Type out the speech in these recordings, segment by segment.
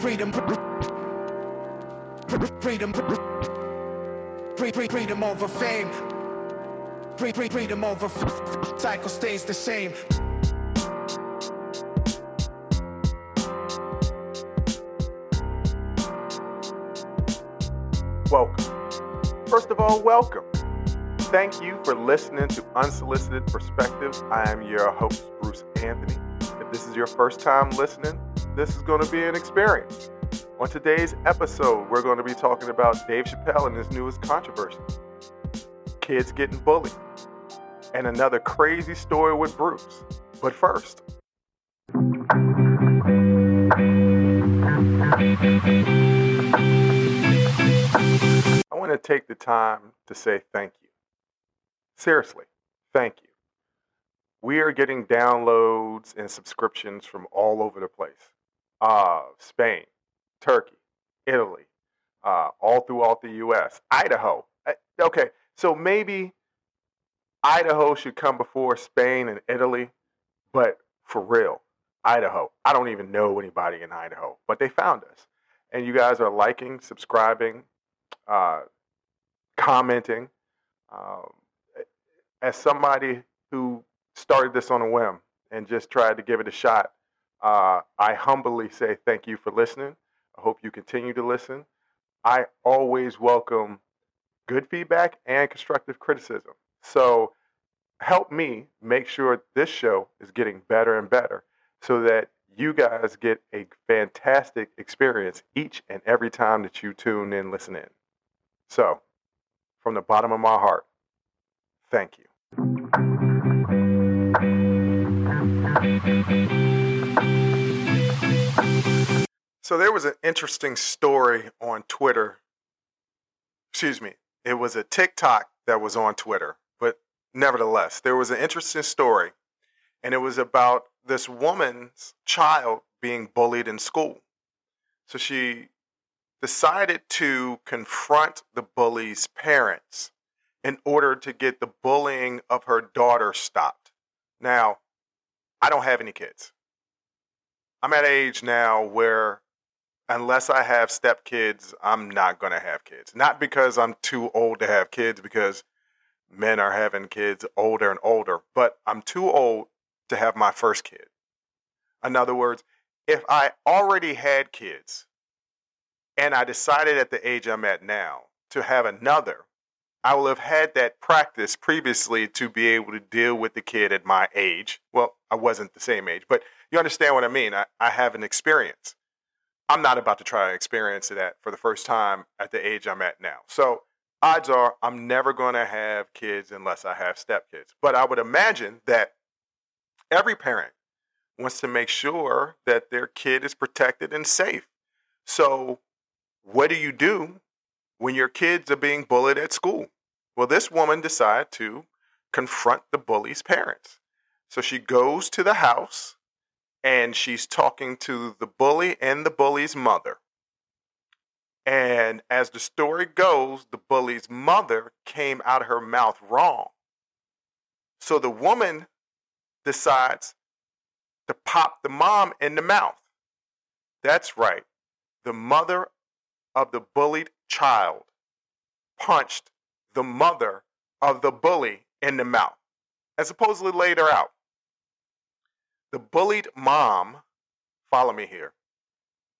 freedom, freedom, freedom over fame, freedom over cycle stays the same. Welcome. First of all, welcome. Thank you for listening to Unsolicited Perspectives. I am your host, Bruce Anthony. If this is your first time listening, this is going to be an experience. On today's episode, we're going to be talking about Dave Chappelle and his newest controversy kids getting bullied, and another crazy story with Bruce. But first, I want to take the time to say thank you. Seriously, thank you. We are getting downloads and subscriptions from all over the place uh, Spain, Turkey, Italy, uh, all throughout the U.S., Idaho. Uh, okay, so maybe Idaho should come before Spain and Italy, but for real, Idaho. I don't even know anybody in Idaho, but they found us. And you guys are liking, subscribing, uh, commenting. Um, as somebody who started this on a whim and just tried to give it a shot, uh, I humbly say thank you for listening. I hope you continue to listen. I always welcome good feedback and constructive criticism. So help me make sure this show is getting better and better so that you guys get a fantastic experience each and every time that you tune in, listen in. So, from the bottom of my heart, thank you. So, there was an interesting story on Twitter. Excuse me, it was a TikTok that was on Twitter, but nevertheless, there was an interesting story, and it was about this woman's child being bullied in school. So she decided to confront the bully's parents in order to get the bullying of her daughter stopped. Now, I don't have any kids. I'm at an age now where unless I have stepkids, I'm not going to have kids. Not because I'm too old to have kids because men are having kids older and older, but I'm too old to have my first kid. In other words, if I already had kids and I decided at the age I'm at now to have another, I will have had that practice previously to be able to deal with the kid at my age. Well, I wasn't the same age, but you understand what I mean. I, I have an experience. I'm not about to try to experience that for the first time at the age I'm at now. So odds are I'm never going to have kids unless I have stepkids. But I would imagine that every parent wants to make sure that their kid is protected and safe. So, what do you do when your kids are being bullied at school? Well, this woman decided to confront the bully's parents. So she goes to the house and she's talking to the bully and the bully's mother. And as the story goes, the bully's mother came out of her mouth wrong. So the woman decides to pop the mom in the mouth. That's right. The mother of the bullied child punched the mother of the bully in the mouth and supposedly laid her out. The bullied mom, follow me here,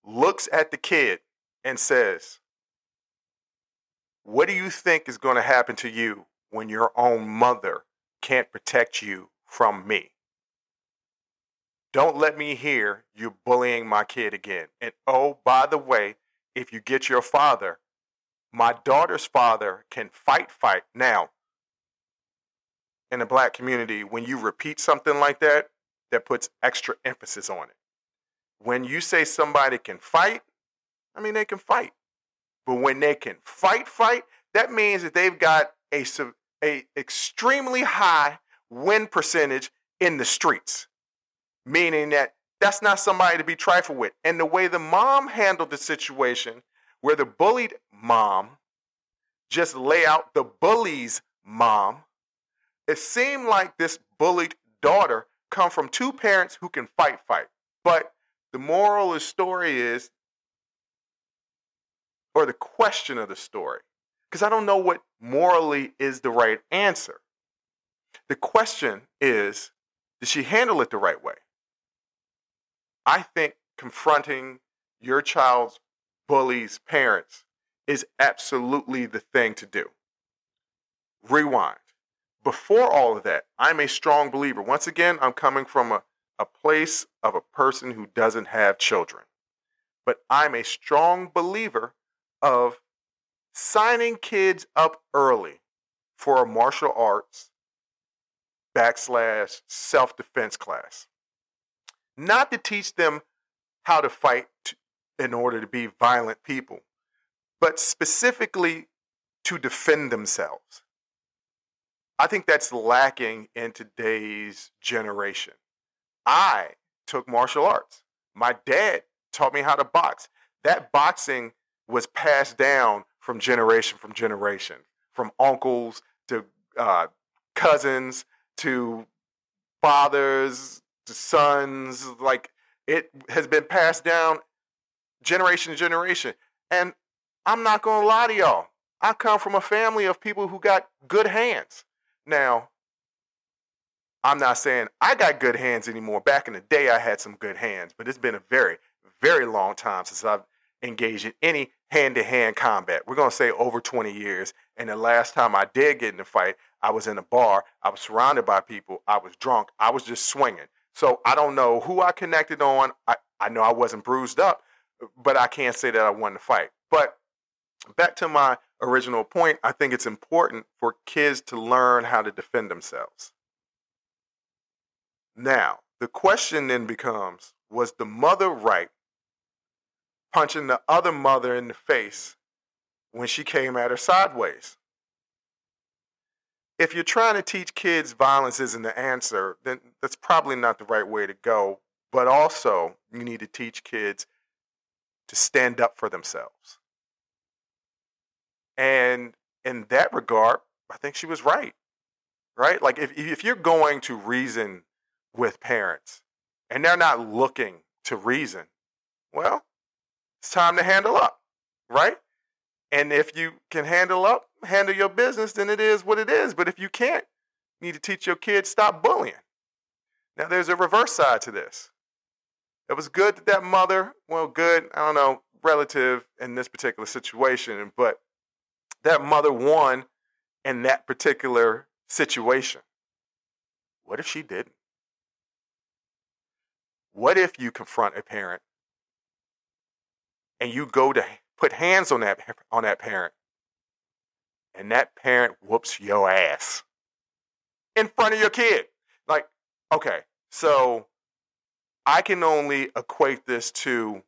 looks at the kid and says, What do you think is going to happen to you when your own mother can't protect you from me? Don't let me hear you bullying my kid again. And oh, by the way, if you get your father, my daughter's father can fight, fight. Now, in the black community, when you repeat something like that, that puts extra emphasis on it. When you say somebody can fight, I mean, they can fight. But when they can fight, fight, that means that they've got a, a extremely high win percentage in the streets meaning that that's not somebody to be trifled with. And the way the mom handled the situation, where the bullied mom just lay out the bully's mom, it seemed like this bullied daughter come from two parents who can fight, fight. But the moral of the story is or the question of the story because I don't know what morally is the right answer. The question is did she handle it the right way? I think confronting your child's bully's parents is absolutely the thing to do. Rewind. Before all of that, I'm a strong believer. Once again, I'm coming from a, a place of a person who doesn't have children. But I'm a strong believer of signing kids up early for a martial arts backslash self defense class. Not to teach them how to fight in order to be violent people, but specifically to defend themselves. I think that's lacking in today's generation. I took martial arts. My dad taught me how to box. That boxing was passed down from generation from generation, from uncles to uh, cousins to fathers to sons. Like it has been passed down generation to generation. And I'm not going to lie to y'all. I come from a family of people who got good hands. Now, I'm not saying I got good hands anymore. Back in the day, I had some good hands, but it's been a very, very long time since I've engaged in any hand to hand combat. We're going to say over 20 years. And the last time I did get in a fight, I was in a bar. I was surrounded by people. I was drunk. I was just swinging. So I don't know who I connected on. I, I know I wasn't bruised up, but I can't say that I won the fight. But back to my original point, I think it's important for kids to learn how to defend themselves. Now, the question then becomes was the mother right punching the other mother in the face when she came at her sideways? If you're trying to teach kids violence isn't the answer, then that's probably not the right way to go. But also, you need to teach kids to stand up for themselves. And in that regard, I think she was right. Right? Like if if you're going to reason with parents and they're not looking to reason, well, it's time to handle up, right? And if you can handle up, handle your business, then it is what it is. But if you can't, you need to teach your kids stop bullying. Now there's a reverse side to this. It was good that that mother, well, good, I don't know, relative in this particular situation, but that mother won in that particular situation. What if she didn't? What if you confront a parent and you go to put hands on that on that parent and that parent whoops your ass in front of your kid? Like, okay, so I can only equate this to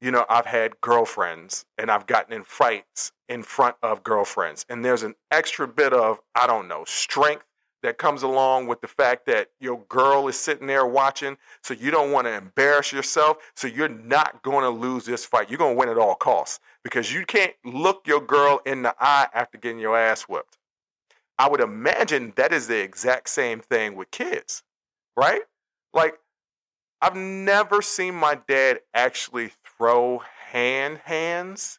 you know, I've had girlfriends and I've gotten in fights in front of girlfriends. And there's an extra bit of, I don't know, strength that comes along with the fact that your girl is sitting there watching. So you don't want to embarrass yourself. So you're not going to lose this fight. You're going to win at all costs because you can't look your girl in the eye after getting your ass whipped. I would imagine that is the exact same thing with kids, right? Like, I've never seen my dad actually throw hand hands,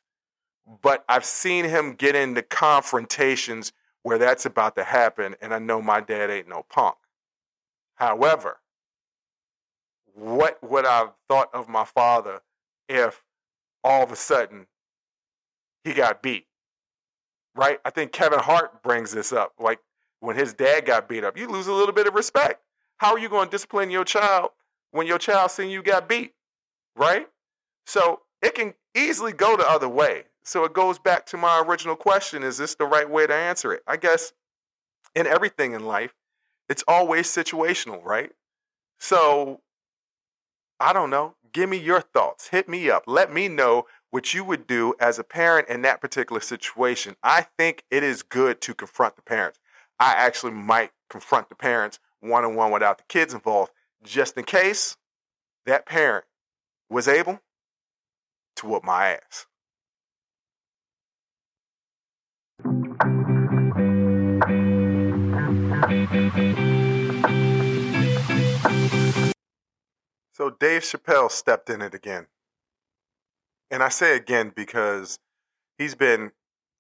but I've seen him get into confrontations where that's about to happen, and I know my dad ain't no punk. However, what would I have thought of my father if all of a sudden he got beat? Right? I think Kevin Hart brings this up. Like when his dad got beat up, you lose a little bit of respect. How are you going to discipline your child when your child seen you got beat? Right? So it can easily go the other way. So it goes back to my original question is this the right way to answer it? I guess in everything in life, it's always situational, right? So I don't know. Give me your thoughts. Hit me up. Let me know what you would do as a parent in that particular situation. I think it is good to confront the parents. I actually might confront the parents one on one without the kids involved, just in case that parent was able to whoop my ass. So Dave Chappelle stepped in it again. And I say again because he's been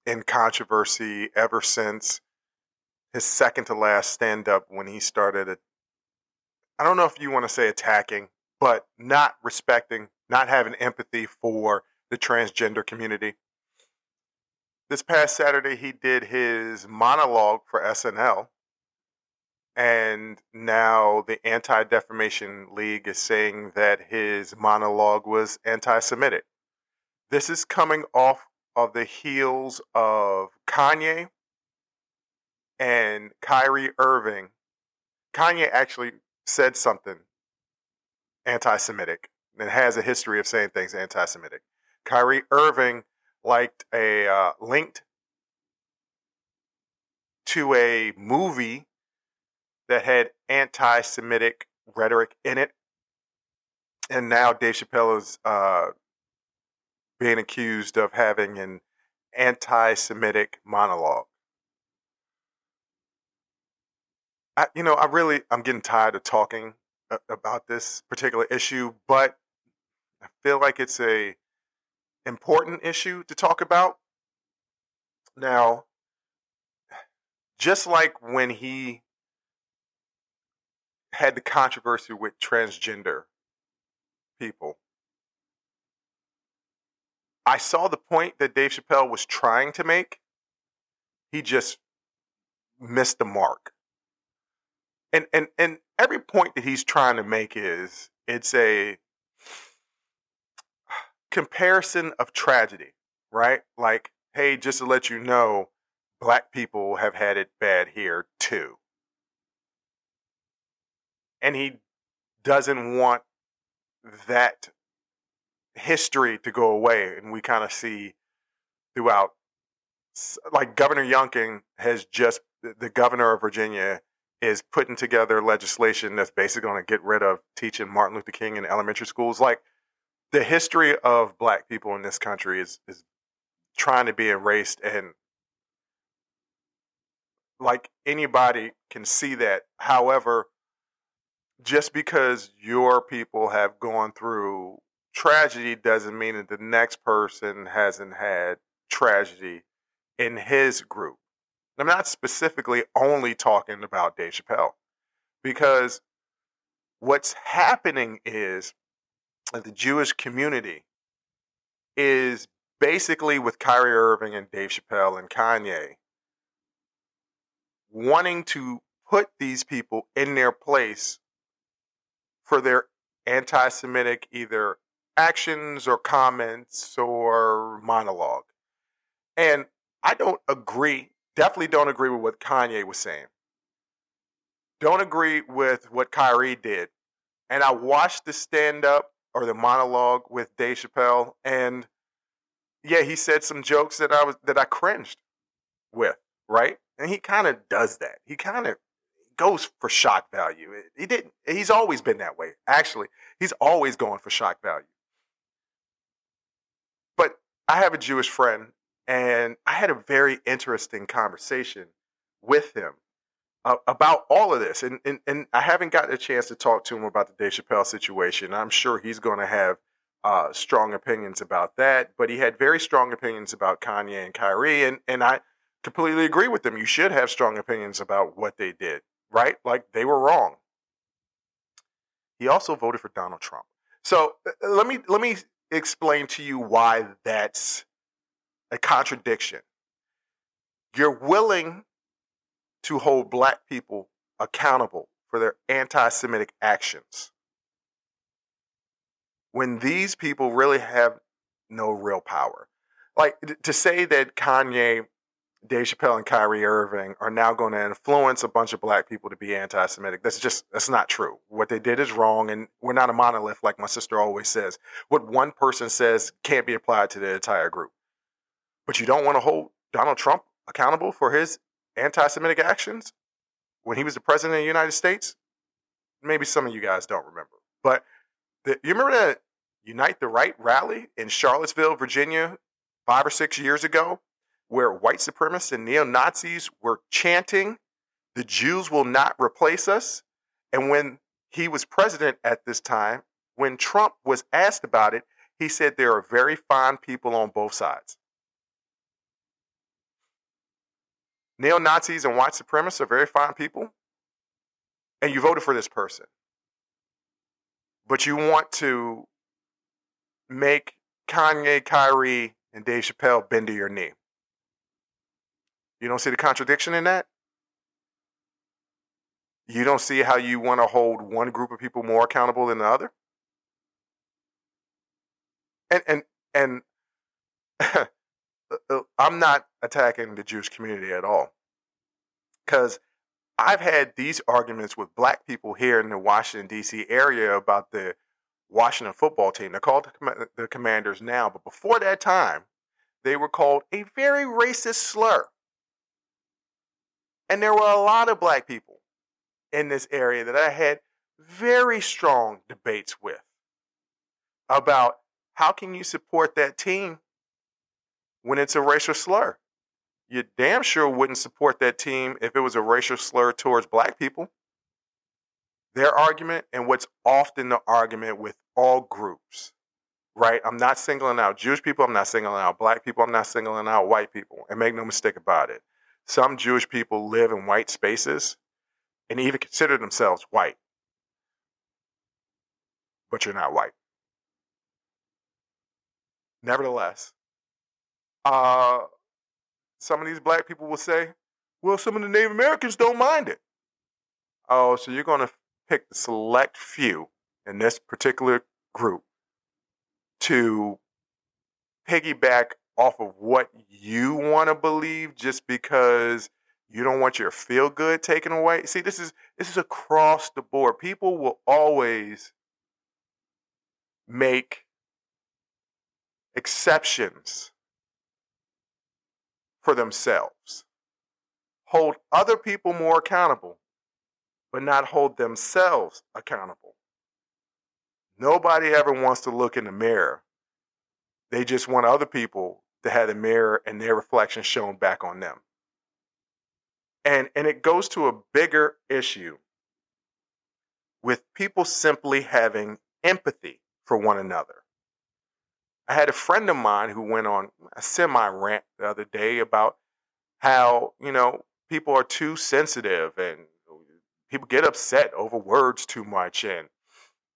in controversy ever since his second to last stand up when he started I don't know if you want to say attacking, but not respecting, not having empathy for the transgender community. This past Saturday, he did his monologue for SNL. And now the Anti Defamation League is saying that his monologue was anti Semitic. This is coming off of the heels of Kanye and Kyrie Irving. Kanye actually said something anti Semitic and has a history of saying things anti Semitic. Kyrie Irving liked a uh, linked to a movie that had anti Semitic rhetoric in it. And now Dave Chappelle is uh, being accused of having an anti Semitic monologue. I, you know, I really, I'm getting tired of talking about this particular issue, but I feel like it's a important issue to talk about. Now, just like when he had the controversy with transgender people, I saw the point that Dave Chappelle was trying to make. He just missed the mark and and and every point that he's trying to make is it's a comparison of tragedy, right? Like, hey, just to let you know, black people have had it bad here too. And he doesn't want that history to go away. And we kind of see throughout, like Governor Youngkin has just, the governor of Virginia is putting together legislation that's basically going to get rid of teaching Martin Luther King in elementary schools. Like the history of black people in this country is is trying to be erased and like anybody can see that. However, just because your people have gone through tragedy doesn't mean that the next person hasn't had tragedy in his group. I'm not specifically only talking about Dave Chappelle because what's happening is the Jewish community is basically with Kyrie Irving and Dave Chappelle and Kanye wanting to put these people in their place for their anti Semitic either actions or comments or monologue. And I don't agree definitely don't agree with what Kanye was saying. Don't agree with what Kyrie did. And I watched the stand up or the monologue with Dave Chappelle, and yeah, he said some jokes that I was that I cringed with, right? And he kind of does that. He kind of goes for shock value. He didn't. He's always been that way. Actually, he's always going for shock value. But I have a Jewish friend and I had a very interesting conversation with him uh, about all of this. And, and, and I haven't gotten a chance to talk to him about the Dave Chappelle situation. I'm sure he's going to have uh, strong opinions about that. But he had very strong opinions about Kanye and Kyrie. And, and I completely agree with him. You should have strong opinions about what they did, right? Like they were wrong. He also voted for Donald Trump. So uh, let me let me explain to you why that's a contradiction. You're willing to hold black people accountable for their anti Semitic actions when these people really have no real power. Like to say that Kanye, Dave Chappelle, and Kyrie Irving are now going to influence a bunch of black people to be anti Semitic, that's just, that's not true. What they did is wrong, and we're not a monolith, like my sister always says. What one person says can't be applied to the entire group. But you don't want to hold Donald Trump accountable for his anti Semitic actions when he was the president of the United States? Maybe some of you guys don't remember. But the, you remember that Unite the Right rally in Charlottesville, Virginia, five or six years ago, where white supremacists and neo Nazis were chanting, The Jews will not replace us? And when he was president at this time, when Trump was asked about it, he said there are very fine people on both sides. Neo Nazis and white supremacists are very fine people, and you voted for this person, but you want to make Kanye, Kyrie, and Dave Chappelle bend to your knee. You don't see the contradiction in that? You don't see how you want to hold one group of people more accountable than the other? And and and Uh, uh, I'm not attacking the Jewish community at all. Cuz I've had these arguments with black people here in the Washington D.C. area about the Washington football team. They're called the Commanders now, but before that time, they were called a very racist slur. And there were a lot of black people in this area that I had very strong debates with about how can you support that team when it's a racial slur? You damn sure wouldn't support that team if it was a racial slur towards black people. Their argument, and what's often the argument with all groups, right? I'm not singling out Jewish people, I'm not singling out black people, I'm not singling out white people. And make no mistake about it. Some Jewish people live in white spaces and even consider themselves white. But you're not white. Nevertheless, uh, some of these black people will say, well, some of the Native Americans don't mind it. Oh, so you're going to pick the select few in this particular group to piggyback off of what you want to believe just because you don't want your feel good taken away. See, this is this is across the board. People will always make exceptions for themselves. Hold other people more accountable, but not hold themselves accountable. Nobody ever wants to look in the mirror. They just want other people to have the mirror and their reflection shown back on them. And, and it goes to a bigger issue with people simply having empathy for one another. I had a friend of mine who went on a semi rant the other day about how, you know, people are too sensitive and people get upset over words too much and,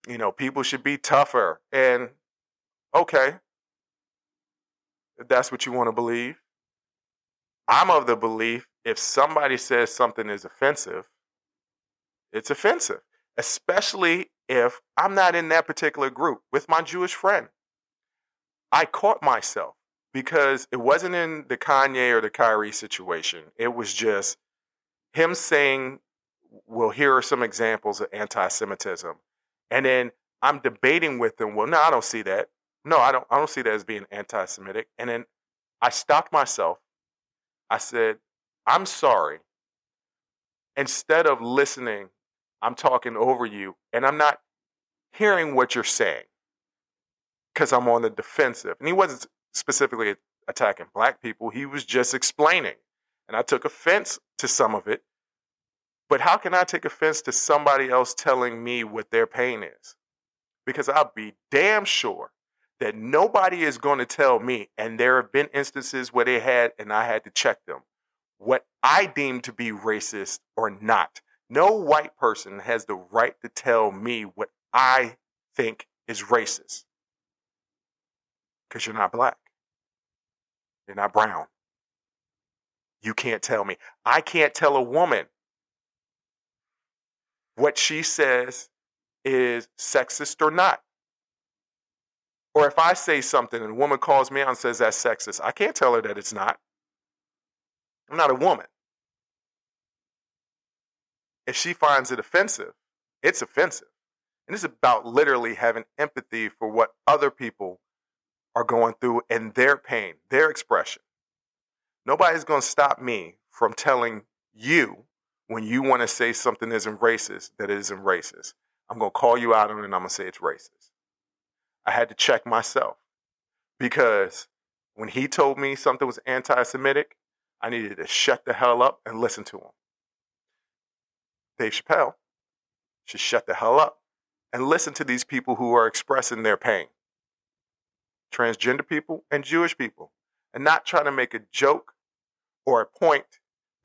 you know, people should be tougher. And okay, if that's what you want to believe. I'm of the belief if somebody says something is offensive, it's offensive, especially if I'm not in that particular group with my Jewish friend. I caught myself because it wasn't in the Kanye or the Kyrie situation. It was just him saying, well, here are some examples of anti Semitism. And then I'm debating with him, well, no, I don't see that. No, I don't I don't see that as being anti Semitic. And then I stopped myself. I said, I'm sorry. Instead of listening, I'm talking over you and I'm not hearing what you're saying because I'm on the defensive. And he wasn't specifically attacking black people, he was just explaining. And I took offense to some of it. But how can I take offense to somebody else telling me what their pain is? Because I'll be damn sure that nobody is going to tell me, and there have been instances where they had, and I had to check them, what I deem to be racist or not. No white person has the right to tell me what I think is racist because you're not black. You're not brown. You can't tell me. I can't tell a woman what she says is sexist or not. Or if I say something and a woman calls me out and says that's sexist, I can't tell her that it's not. I'm not a woman. If she finds it offensive, it's offensive. And it's about literally having empathy for what other people are going through and their pain, their expression. Nobody's going to stop me from telling you when you want to say something isn't racist that it isn't racist. I'm going to call you out on it and I'm going to say it's racist. I had to check myself because when he told me something was anti Semitic, I needed to shut the hell up and listen to him. Dave Chappelle should shut the hell up and listen to these people who are expressing their pain transgender people, and Jewish people, and not trying to make a joke or a point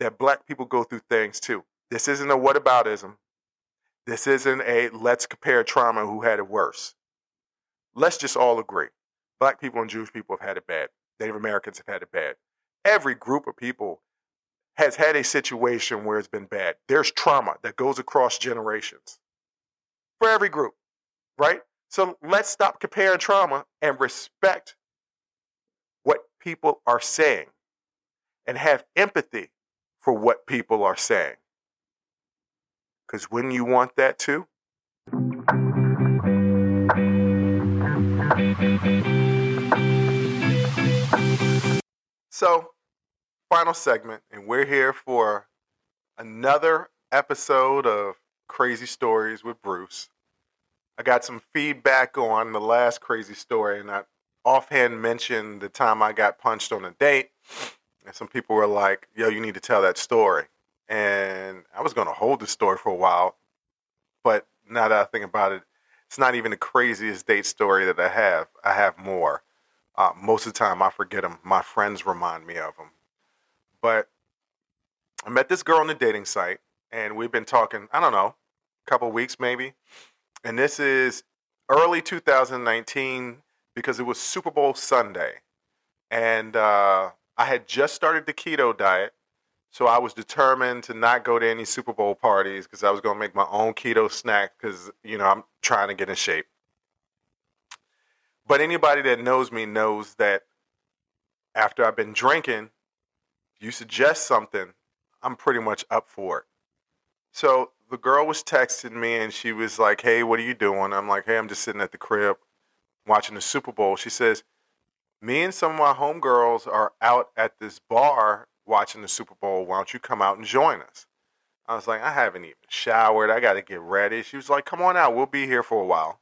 that black people go through things too. This isn't a whataboutism. This isn't a let's compare trauma who had it worse. Let's just all agree. Black people and Jewish people have had it bad. Native Americans have had it bad. Every group of people has had a situation where it's been bad. There's trauma that goes across generations for every group, right? So let's stop comparing trauma and respect what people are saying and have empathy for what people are saying. Because when you want that too, so final segment, and we're here for another episode of Crazy Stories with Bruce. I got some feedback on the last crazy story, and I offhand mentioned the time I got punched on a date. And some people were like, yo, you need to tell that story. And I was going to hold the story for a while. But now that I think about it, it's not even the craziest date story that I have. I have more. Uh, most of the time, I forget them. My friends remind me of them. But I met this girl on the dating site, and we've been talking, I don't know, a couple weeks maybe and this is early 2019 because it was Super Bowl Sunday, and uh, I had just started the keto diet, so I was determined to not go to any Super Bowl parties because I was going to make my own keto snack because you know I'm trying to get in shape. But anybody that knows me knows that after I've been drinking, you suggest something, I'm pretty much up for it. So the girl was texting me and she was like, "Hey, what are you doing?" I'm like, "Hey, I'm just sitting at the crib watching the Super Bowl." She says, "Me and some of my homegirls are out at this bar watching the Super Bowl. Why don't you come out and join us?" I was like, "I haven't even showered. I got to get ready." She was like, "Come on out. We'll be here for a while."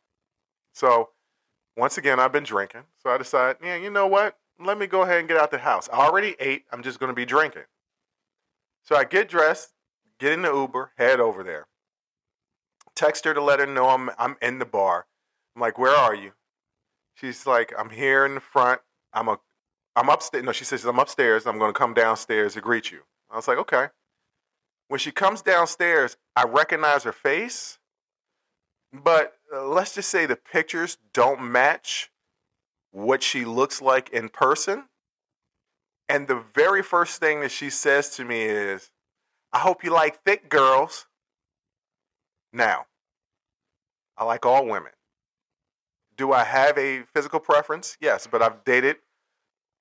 So, once again, I've been drinking. So I decided, yeah, you know what? Let me go ahead and get out the house. I already ate. I'm just going to be drinking. So I get dressed, get in the Uber, head over there. Text her to let her know I'm I'm in the bar. I'm like, where are you? She's like, I'm here in the front. I'm a I'm upstairs. No, she says I'm upstairs. I'm gonna come downstairs to greet you. I was like, okay. When she comes downstairs, I recognize her face, but uh, let's just say the pictures don't match what she looks like in person. And the very first thing that she says to me is, I hope you like thick girls. Now, I like all women. Do I have a physical preference? Yes, but I've dated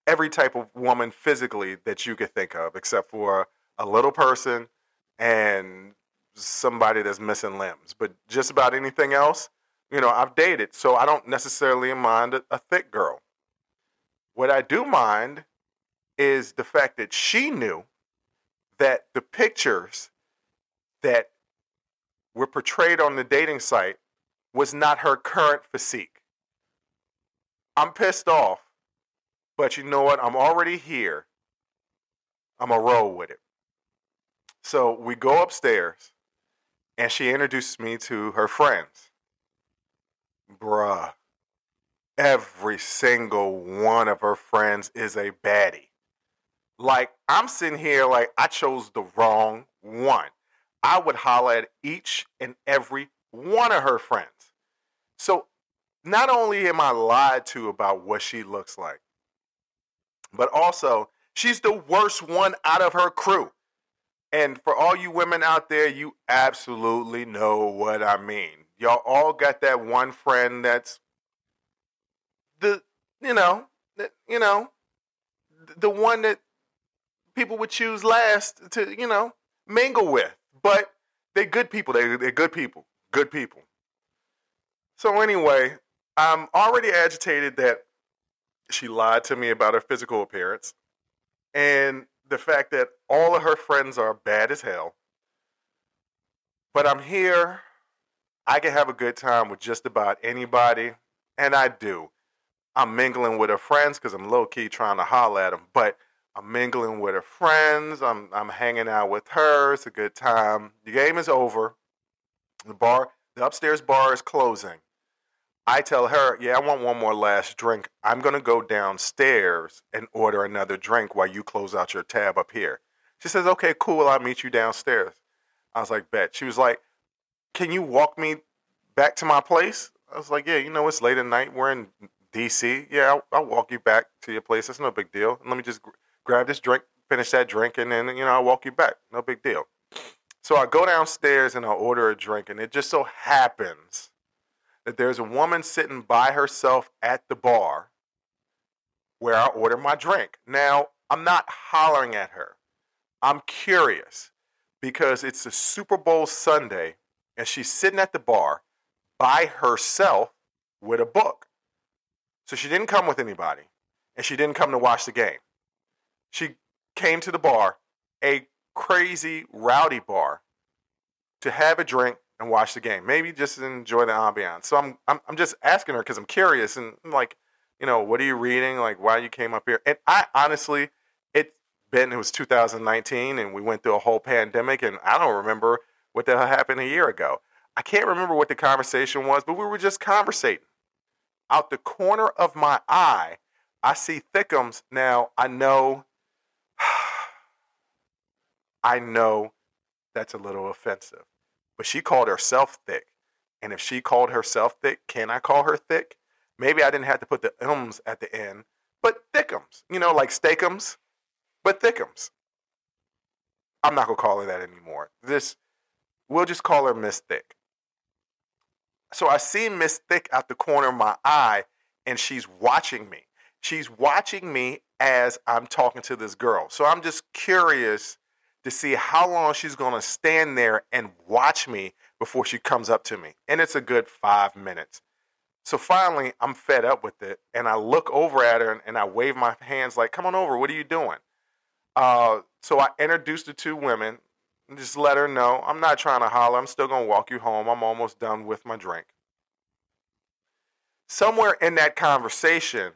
every type of woman physically that you could think of, except for a little person and somebody that's missing limbs. But just about anything else, you know, I've dated. So I don't necessarily mind a, a thick girl. What I do mind is the fact that she knew that the pictures that were portrayed on the dating site was not her current physique. I'm pissed off, but you know what? I'm already here. I'm a roll with it. So we go upstairs, and she introduces me to her friends. Bruh, every single one of her friends is a baddie. Like I'm sitting here like I chose the wrong one. I would holler at each and every one of her friends. So not only am I lied to about what she looks like, but also she's the worst one out of her crew. And for all you women out there, you absolutely know what I mean. Y'all all got that one friend that's the you know, you know, the one that people would choose last to, you know, mingle with. But they're good people. They, they're good people. Good people. So, anyway, I'm already agitated that she lied to me about her physical appearance and the fact that all of her friends are bad as hell. But I'm here. I can have a good time with just about anybody, and I do. I'm mingling with her friends because I'm low key trying to holler at them. But I'm mingling with her friends. I'm I'm hanging out with her. It's a good time. The game is over. The bar, the upstairs bar is closing. I tell her, "Yeah, I want one more last drink. I'm going to go downstairs and order another drink while you close out your tab up here." She says, okay, cool. I'll meet you downstairs. I was like, bet. She was like, can you walk me back to my place? I was like, yeah, you know, it's late at night. We're in DC. Yeah, I'll, I'll walk you back to your place. It's no big deal. Let me just grab this drink, finish that drink, and then, you know, I'll walk you back. No big deal. So I go downstairs and I order a drink, and it just so happens that there's a woman sitting by herself at the bar where I order my drink. Now, I'm not hollering at her. I'm curious because it's a Super Bowl Sunday and she's sitting at the bar by herself with a book. So she didn't come with anybody and she didn't come to watch the game. She came to the bar, a crazy, rowdy bar, to have a drink and watch the game. Maybe just enjoy the ambiance. So I'm I'm, I'm just asking her because I'm curious and I'm like, you know, what are you reading? Like, why you came up here? And I honestly, it's been it was 2019 and we went through a whole pandemic and I don't remember what the hell happened a year ago. I can't remember what the conversation was, but we were just conversating. Out the corner of my eye, I see Thickums. Now I know, I know that's a little offensive but she called herself thick. And if she called herself thick, can I call her thick? Maybe I didn't have to put the ums at the end, but thickums, you know, like steakums, but thickums. I'm not gonna call her that anymore. This, we'll just call her Miss Thick. So I see Miss Thick out the corner of my eye, and she's watching me. She's watching me as I'm talking to this girl. So I'm just curious to see how long she's going to stand there and watch me before she comes up to me. And it's a good five minutes. So finally, I'm fed up with it. And I look over at her and I wave my hands like, come on over. What are you doing? Uh, so I introduced the two women and just let her know I'm not trying to holler. I'm still going to walk you home. I'm almost done with my drink. Somewhere in that conversation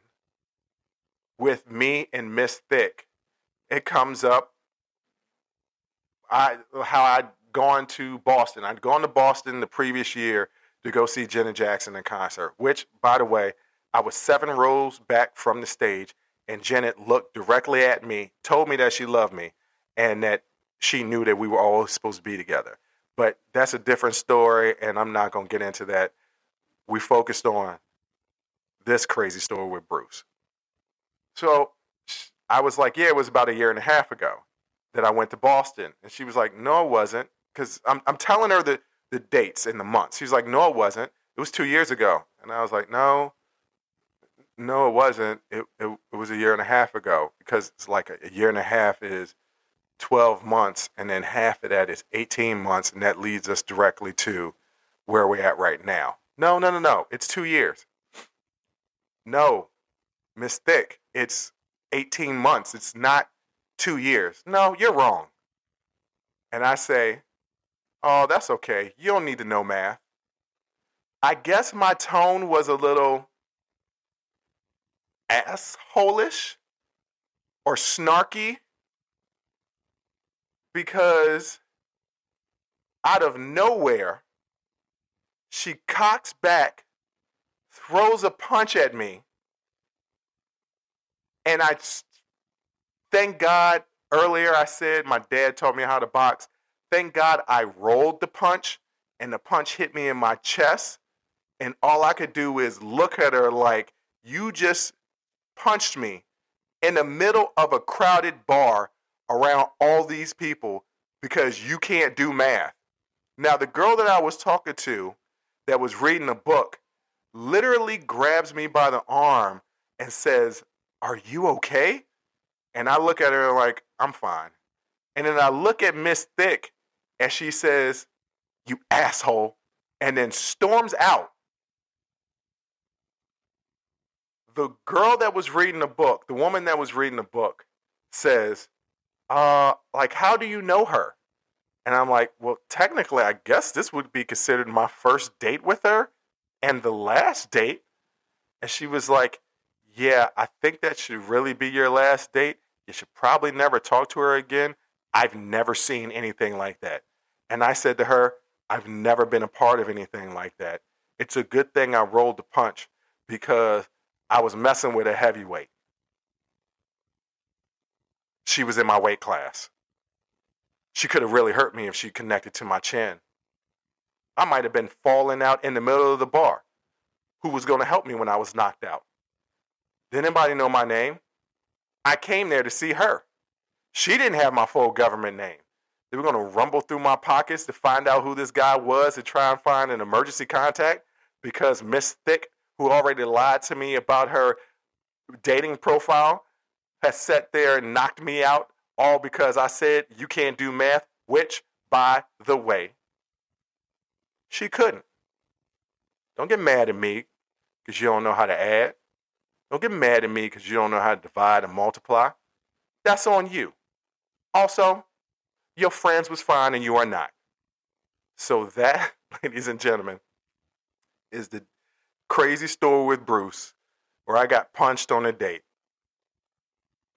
with me and Miss Thick, it comes up I how I'd gone to Boston. I'd gone to Boston the previous year to go see Janet Jackson in concert. Which, by the way, I was seven rows back from the stage, and Janet looked directly at me, told me that she loved me, and that she knew that we were all supposed to be together. But that's a different story, and I'm not going to get into that. We focused on this crazy story with Bruce. So I was like, yeah, it was about a year and a half ago that I went to Boston. And she was like, no, it wasn't. Because I'm, I'm telling her the, the dates and the months. She's like, no, it wasn't. It was two years ago. And I was like, no, no, it wasn't. It, it, it was a year and a half ago because it's like a, a year and a half is 12 months, and then half of that is 18 months, and that leads us directly to where we're at right now. No, no, no, no. It's two years. No, Miss Thick, it's 18 months. It's not two years. No, you're wrong. And I say, oh, that's okay. You don't need to know math. I guess my tone was a little assholish or snarky because out of nowhere, she cocks back, throws a punch at me, and I Thank God earlier I said my dad taught me how to box. Thank God I rolled the punch and the punch hit me in my chest. And all I could do is look at her like, you just punched me in the middle of a crowded bar around all these people because you can't do math. Now, the girl that I was talking to that was reading a book literally grabs me by the arm and says, Are you okay? And I look at her like, I'm fine. And then I look at Miss Thick and she says, You asshole. And then storms out. The girl that was reading the book, the woman that was reading the book, says, uh, like, how do you know her? And I'm like, well, technically, I guess this would be considered my first date with her and the last date. And she was like, yeah, I think that should really be your last date. You should probably never talk to her again. I've never seen anything like that. And I said to her, I've never been a part of anything like that. It's a good thing I rolled the punch because I was messing with a heavyweight. She was in my weight class. She could have really hurt me if she connected to my chin. I might have been falling out in the middle of the bar. Who was going to help me when I was knocked out? Did anybody know my name? I came there to see her. She didn't have my full government name. They were going to rumble through my pockets to find out who this guy was and try and find an emergency contact because Miss Thick, who already lied to me about her dating profile, has sat there and knocked me out all because I said you can't do math, which, by the way, she couldn't. Don't get mad at me because you don't know how to add. Don't get mad at me because you don't know how to divide and multiply. That's on you. Also, your friends was fine and you are not. So that, ladies and gentlemen, is the crazy story with Bruce where I got punched on a date.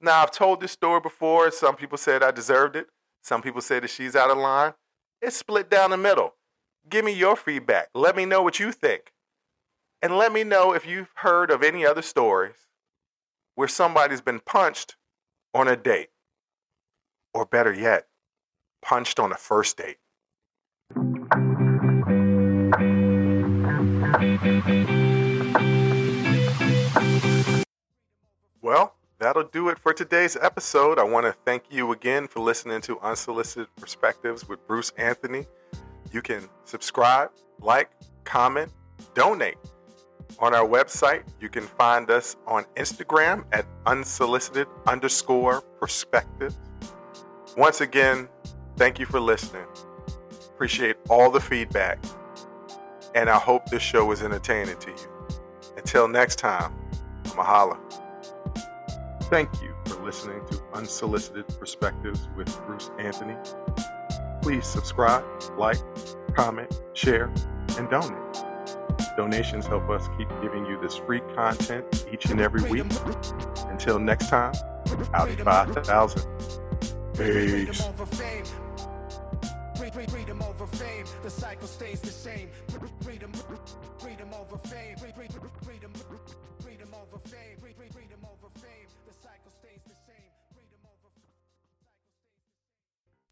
Now, I've told this story before. Some people said I deserved it. Some people said that she's out of line. It's split down the middle. Give me your feedback. Let me know what you think. And let me know if you've heard of any other stories where somebody's been punched on a date. Or better yet, punched on a first date. Well, that'll do it for today's episode. I want to thank you again for listening to Unsolicited Perspectives with Bruce Anthony. You can subscribe, like, comment, donate. On our website, you can find us on Instagram at unsolicited underscore perspective. Once again, thank you for listening. Appreciate all the feedback. And I hope this show was entertaining to you. Until next time, I'm a holla. Thank you for listening to Unsolicited Perspectives with Bruce Anthony. Please subscribe, like, comment, share, and donate. Donations help us keep giving you this free content each and every week. Until next time, out 5,000. Peace. Freedom over fame, the cycle stays the same. Freedom, freedom over fame.